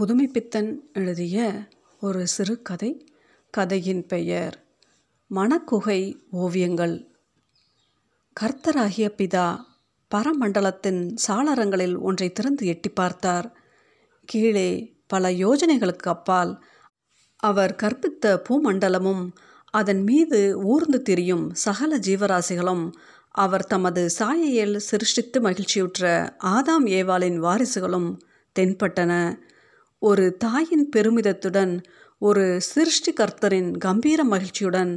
புதுமைப்பித்தன் எழுதிய ஒரு சிறுகதை கதையின் பெயர் மணக்குகை ஓவியங்கள். கர்த்தராகிய பிதா பரமண்டலத்தின் சாளரங்களில் ஒன்றை திறந்து எட்டி பார்த்தார். கீழே பல யோஜனைகளுக்கு அப்பால் அவர் கற்பித்த பூமண்டலமும் அதன் மீது ஊர்ந்து திரியும் சகல ஜீவராசிகளும் அவர் தமது சாயையில் சிருஷ்டித்து மகிழ்ச்சியுற்ற ஆதாம் ஏவாளின் வாரிசுகளும் தென்பட்டன. ஒரு தாயின் பெருமிதத்துடன் ஒரு சிருஷ்டிகர்த்தரின் கம்பீர மகிழ்ச்சியுடன்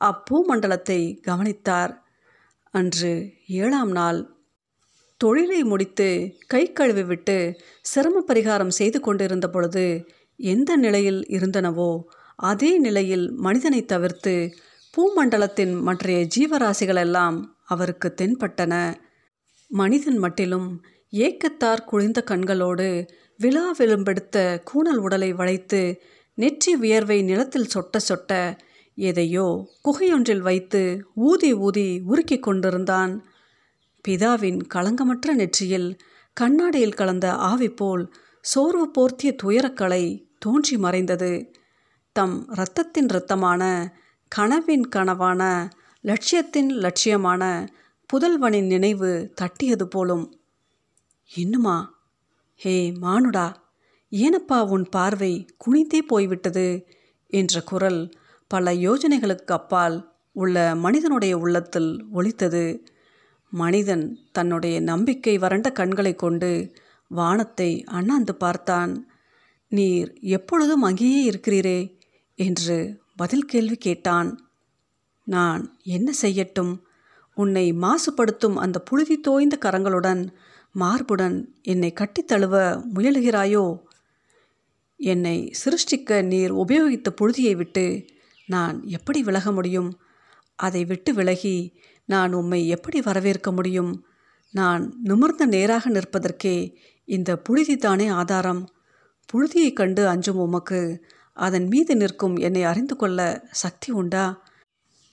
அப்பூமண்டலத்தை கவனித்தார். அன்று ஏழாம் நாள். தொழிலை முடித்து கை கழுவி விட்டு சிரம பரிகாரம் செய்து கொண்டிருந்த பொழுது எந்த நிலையில் இருந்தனவோ அதே நிலையில் மனிதனை தவிர்த்து பூமண்டலத்தின் மற்றைய ஜீவராசிகளெல்லாம் அவருக்கு தென்பட்டன. மனிதன் மட்டிலும் ஏக்கத்தார் குளிர்ந்த கண்களோடு விழா விளம்பெடுத்த கூணல் உடலை வளைத்து நெற்றி வியர்வை நிலத்தில் சொட்ட சொட்ட எதையோ குகையொன்றில் வைத்து ஊதி ஊதி உருக்கிக் கொண்டிருந்தான். பிதாவின் களங்கமற்ற நெற்றியில் கண்ணாடியில் கலந்த ஆவி போல் சோர்வு போர்த்திய துயரக்கலை தோன்றி மறைந்தது. தம் இரத்தத்தின் இரத்தமான கனவின் கனவான லட்சியத்தின் லட்சியமான புதல்வனின் நினைவு தட்டியது போலும். இன்னுமா? ஹே மானுடா ஏனப்பா உன் பார்வை குனிந்தே போய்விட்டது? என்ற குரல் பல யோஜனைகளுக்கு அப்பால் உள்ள மனிதனுடைய உள்ளத்தில் ஒலித்தது. மனிதன் தன்னுடைய நம்பிக்கை வறண்ட கண்களை கொண்டு வானத்தை அண்ணாந்து பார்த்தான். நீர் எப்பொழுதும் அங்கேயே இருக்கிறீரே? என்று பதில் கேள்வி கேட்டான். நான் என்ன செய்யட்டும்? உன்னை மாசுபடுத்தும் அந்த புழுதி தோய்ந்த கரங்களுடன் மார்புடன் என்னை கட்டித் தழுவ முயலுகிறாயோ? என்னை சிருஷ்டிக்க நீர் உபயோகித்த புழுதியை விட்டு நான் எப்படி விலக முடியும்? அதை விட்டு விலகி நான் உம்மை எப்படி வரவேற்க முடியும்? நான் நிமிர்ந்த நேராக நிற்பதற்கே இந்த புழுதி தானே ஆதாரம். புழுதியைக் கண்டு அஞ்சும் உமக்கு அதன் மீது நிற்கும் என்னை அறிந்து கொள்ள சக்தி உண்டா?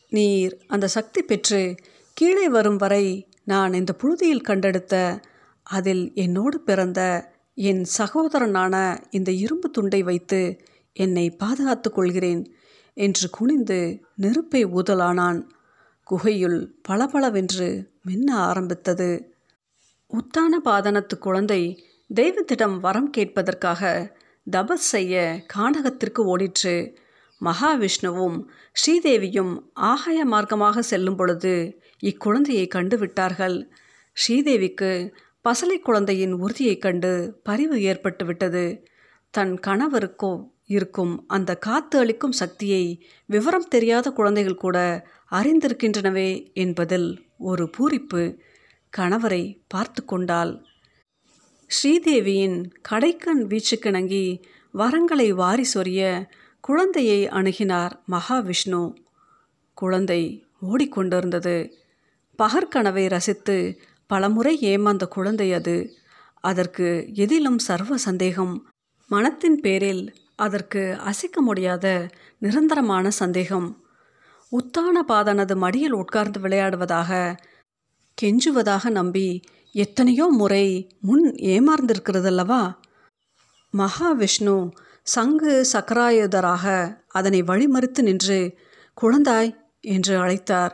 நீர் அந்த சக்தி பெற்று கீழே வரும் வரை நான் இந்த புழுதியில் கண்டெடுத்த அதில் என்னோடு பிறந்த என் சகோதரனான இந்த இரும்பு துண்டை வைத்து என்னை பாதுகாத்து கொள்கிறேன் என்று குனிந்து நெருப்பை ஊதலானான். குகையுள் பளபளவென்று மின்ன ஆரம்பித்தது. உத்தான பாதனத்து குழந்தை தெய்வத்திடம் வரம் கேட்பதற்காக தபஸ் செய்ய கானகத்திற்கு ஓடிற்று. மகாவிஷ்ணுவும் ஸ்ரீதேவியும் ஆகாய மார்க்கமாக செல்லும் பொழுது இக்குழந்தையை கண்டுவிட்டார்கள் ஸ்ரீதேவிக்கு பசலை குழந்தையின் உறுதியைக் கண்டு பரிவு ஏற்பட்டுவிட்டது. தன் கணவருக்கோ இருக்கும் அந்த காத்து அளிக்கும் சக்தியை விவரம் தெரியாத குழந்தைகள் கூட அறிந்திருக்கின்றனவே என்பதில் ஒரு பூரிப்பு கணவரை பார்த்து கொண்டாள். ஸ்ரீதேவியின் கடைக்கண் வீச்சுக்கிணங்கி வரங்களை வாரி சொரிய குழந்தையை அணுகினார் மகாவிஷ்ணு. குழந்தை ஓடிக்கொண்டிருந்தது. பகற்கனவை ரசித்து பலமுறை ஏமாந்த குழந்தை அது. அதற்கு எதிலும் சர்வ சந்தேகம். மனத்தின் பேரில் அதற்கு அசைக்க முடியாத நிரந்தரமான சந்தேகம். உத்தான பாதனது மடியில் உட்கார்ந்து விளையாடுவதாக கெஞ்சுவதாக நம்பி எத்தனையோ முறை முன் ஏமாந்திருக்கிறதல்லவா மகாவிஷ்ணு சங்கு சக்கராயுதராக அதனை வழிமறித்து நின்று குழந்தாய் என்று அழைத்தார்.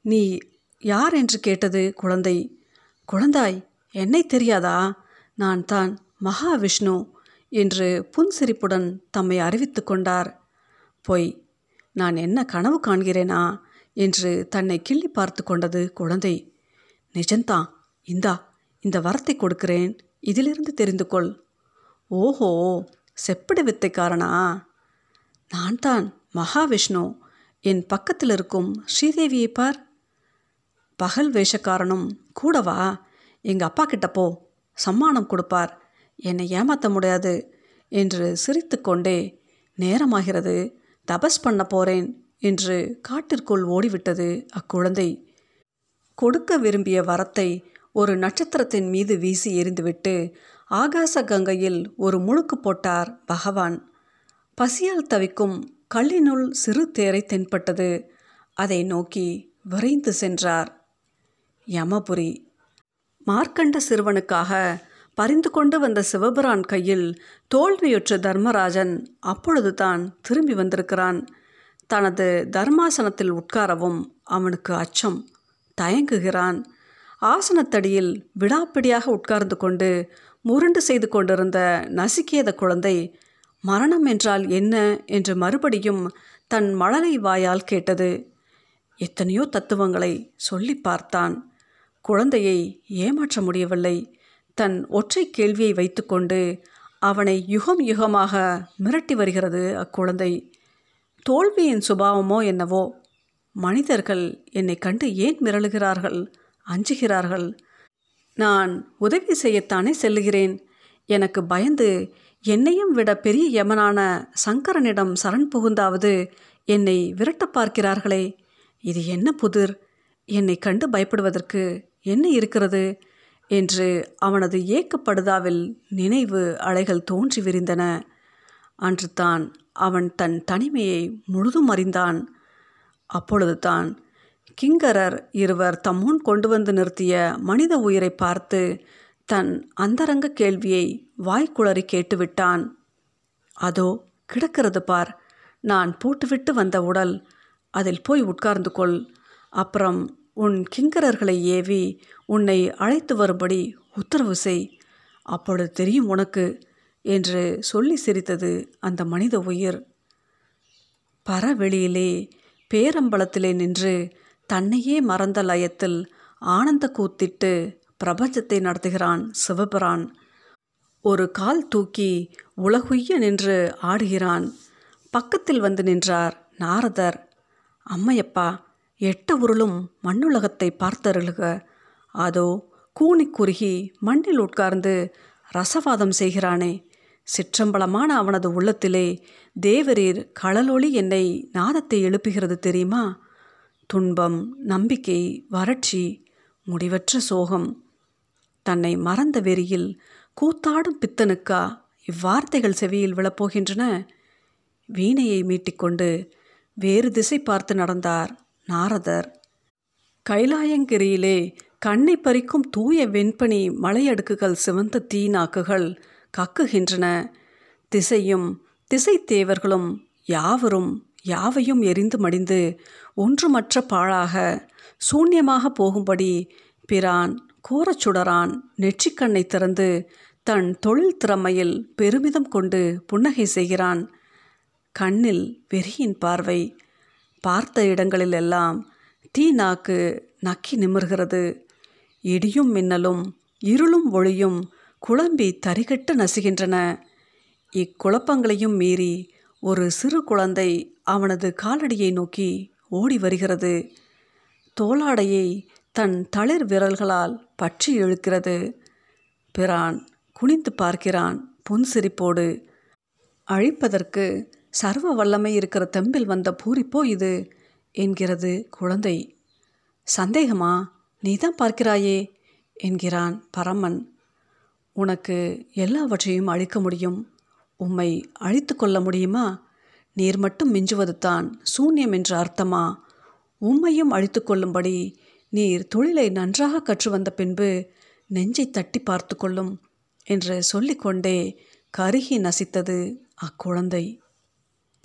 நீ யார்? என்று கேட்டது குழந்தை. குழந்தாய் என்னை தெரியாதா? நான் தான் மகாவிஷ்ணு என்று புன்சிரிப்புடன் தம்மை அறிவித்து கொண்டார். பொய் நான் என்ன கனவு காண்கிறேனா? என்று தன்னை கிள்ளி பார்த்து கொண்டது குழந்தை. நிஜந்தான் இந்தா இந்த வரத்தை கொடுக்கிறேன். இதிலிருந்து தெரிந்து கொள். ஓஹோ செப்பிடு வித்தைக்காரனா? நான் தான் மகாவிஷ்ணு. என் பக்கத்தில் இருக்கும் ஸ்ரீதேவியை பார். பகல் வேஷக்காரனும் கூடவா? எங்கள் அப்பா கிட்ட போ. சம்மானம் கொடுப்பார். என்னை ஏமாற்ற முடியாது என்று சிரித்து கொண்டே நேரமாகிறது. தபஸ் பண்ண போறேன் என்று காட்டிற்குள் ஓடிவிட்டது அக்குழந்தை. கொடுக்க விரும்பிய வரத்தை ஒரு நட்சத்திரத்தின் மீது வீசி எறிந்துவிட்டு ஆகாச கங்கையில் ஒரு முழுக்கு போட்டார் பகவான். பசியால் தவிக்கும் கல்லினுள் சிறு தேரை தென்பட்டது. அதை நோக்கி விரைந்து சென்றார். யமபுரி. மார்க்கண்ட சிறுவனுக்காக பறிந்து கொண்டு வந்த சிவபிரான் கையில் தோல்வியுற்ற தர்மராஜன் அப்பொழுது தான் திரும்பி வந்திருக்கிறான். தனது தர்மாசனத்தில் உட்காரவும் அவனுக்கு அச்சம் தயங்குகிறான். ஆசனத்தடியில் விடாப்பிடியாக உட்கார்ந்து கொண்டு முரண்டு செய்து கொண்டிருந்த நசிக்கேத குழந்தை மரணம் என்றால் என்ன? என்று மறுபடியும் தன் மழலை வாயால் கேட்டது. எத்தனையோ தத்துவங்களை சொல்லி பார்த்தான். குழந்தையை ஏமாற்ற முடியவில்லை. தன் ஒற்றை கேள்வியை வைத்துக்கொண்டு அவனை யுகம் யுகமாக மிரட்டி வருகிறது அக்குழந்தை. தோல்வியின் சுபாவமோ என்னவோ? மனிதர்கள் என்னை கண்டு ஏன் மிரளுகிறார்கள்? அஞ்சுகிறார்கள். நான் உதவி செய்யத்தானே செல்லுகிறேன். எனக்கு பயந்து என்னையும் விட பெரிய யமனான சங்கரனிடம் சரண் புகுந்தாவது என்னை விரட்ட பார்க்கிறார்களே இது என்ன புதிர்? என்னை கண்டு பயப்படுவதற்கு என்ன இருக்கிறது? என்று அவனது ஏக்கப்படுதாவில் நினைவு அலைகள் தோன்றி விரிந்தன. அன்று தான் அவன் தன் தனிமையை முழுதும் அறிந்தான். அப்பொழுது தான் கிங்கரர் இருவர் தம்முன் கொண்டு வந்து நிறுத்திய மனித உயிரை பார்த்து தன் அந்தரங்க கேள்வியை வாய்க்குளறி கேட்டுவிட்டான். அதோ கிடக்கிறது பார். நான் போட்டுவிட்டு வந்த உடல். அதில் போய் உட்கார்ந்து கொள். அப்புறம் உன் கிங்கரர்களை ஏவி உன்னை அழைத்து வரும்படி உத்தரவு செய். அப்பொழுது தெரியும் உனக்கு என்று சொல்லி சிரித்தது அந்த மனித உயிர். பரவெளியிலே பேரம்பலத்திலே நின்று தன்னையே மறந்த லயத்தில் ஆனந்த கூத்திட்டு பிரபஞ்சத்தை நடத்துகிறான் சிவபிரான். ஒரு கால் தூக்கி உலகுய்ய நின்று ஆடுகிறான். பக்கத்தில் வந்து நின்றார் நாரதர். அம்மையப்பா எட்ட உருளும் மண்ணுலகத்தை பார்த்தருளுக. அதோ கூனி குறுகி மண்ணில் உட்கார்ந்து ரசவாதம் செய்கிறானே. சிற்றம்பலமான அவனது உள்ளத்திலே தேவரீர் களலொளி என்னை நாதத்தை எழுப்புகிறது தெரியுமா? துன்பம் நம்பிக்கை வறட்சி முடிவற்ற சோகம். தன்னை மறந்த வெறியில் கூத்தாடும் பித்தனுக்கா இவ்வார்த்தைகள் செவியில் விழப்போகின்றன? வீணையை மீட்டிக்கொண்டு வேறு திசை பார்த்து நடந்தார். நாரதர். கைலாயங்கிரியிலே கண்ணை பறிக்கும் தூய வெண்பனி மலையடுக்குகள் சிவந்த தீநாக்குகள் கக்குகின்றன. திசையும் திசை தேவர்களும் யாவரும் யாவையும் எரிந்து மடிந்து ஒன்றுமற்ற பாழாக சூன்யமாக போகும்படி பிரான் கோரச்சுடரான் நெற்றிக்கண்ணை திறந்து தன் தொழில் திறமையில் பெருமிதம் கொண்டு புன்னகை செய்கிறான். கண்ணில் வெறியின் பார்வை பார்த்த இடங்களிலெல்லாம் தீ நாக்கு நக்கி நிமிர்கிறது. இடியும் மின்னலும் இருளும் ஒளியும் குழம்பி தரிகட்டு நசுகின்றன. இக்குழப்பங்களையும் மீறி ஒரு சிறு குழந்தை அவனது காலடியை நோக்கி ஓடி வருகிறது. தோளாடையை தன் தளிர் விரல்களால் பற்றி இழுக்கிறது. பிரான் குனிந்து பார்க்கிறான் புன்சிரிப்போடு. அழிப்பதற்கு சர்வ வல்லமை இருக்கிற தெம்பில் வந்த பூரிப்போ இது? என்கிறது குழந்தை. சந்தேகமா? நீதான் பார்க்கிறாயே? என்கிறான் பரமன். உனக்கு எல்லாவற்றையும் அழிக்க முடியும்? உம்மை அழித்து கொள்ள முடியுமா? நீர் மட்டும் மிஞ்சுவது தான் சூன்யம் என்ற அர்த்தமா? உம்மையும் அழித்து கொள்ளும்படி நீர் தொழிலை நன்றாக கற்று வந்த பின்பு நெஞ்சை தட்டி பார்த்து கொள்ளும் என்று சொல்லிக்கொண்டே கருகி நசித்தது அக்குழந்தை.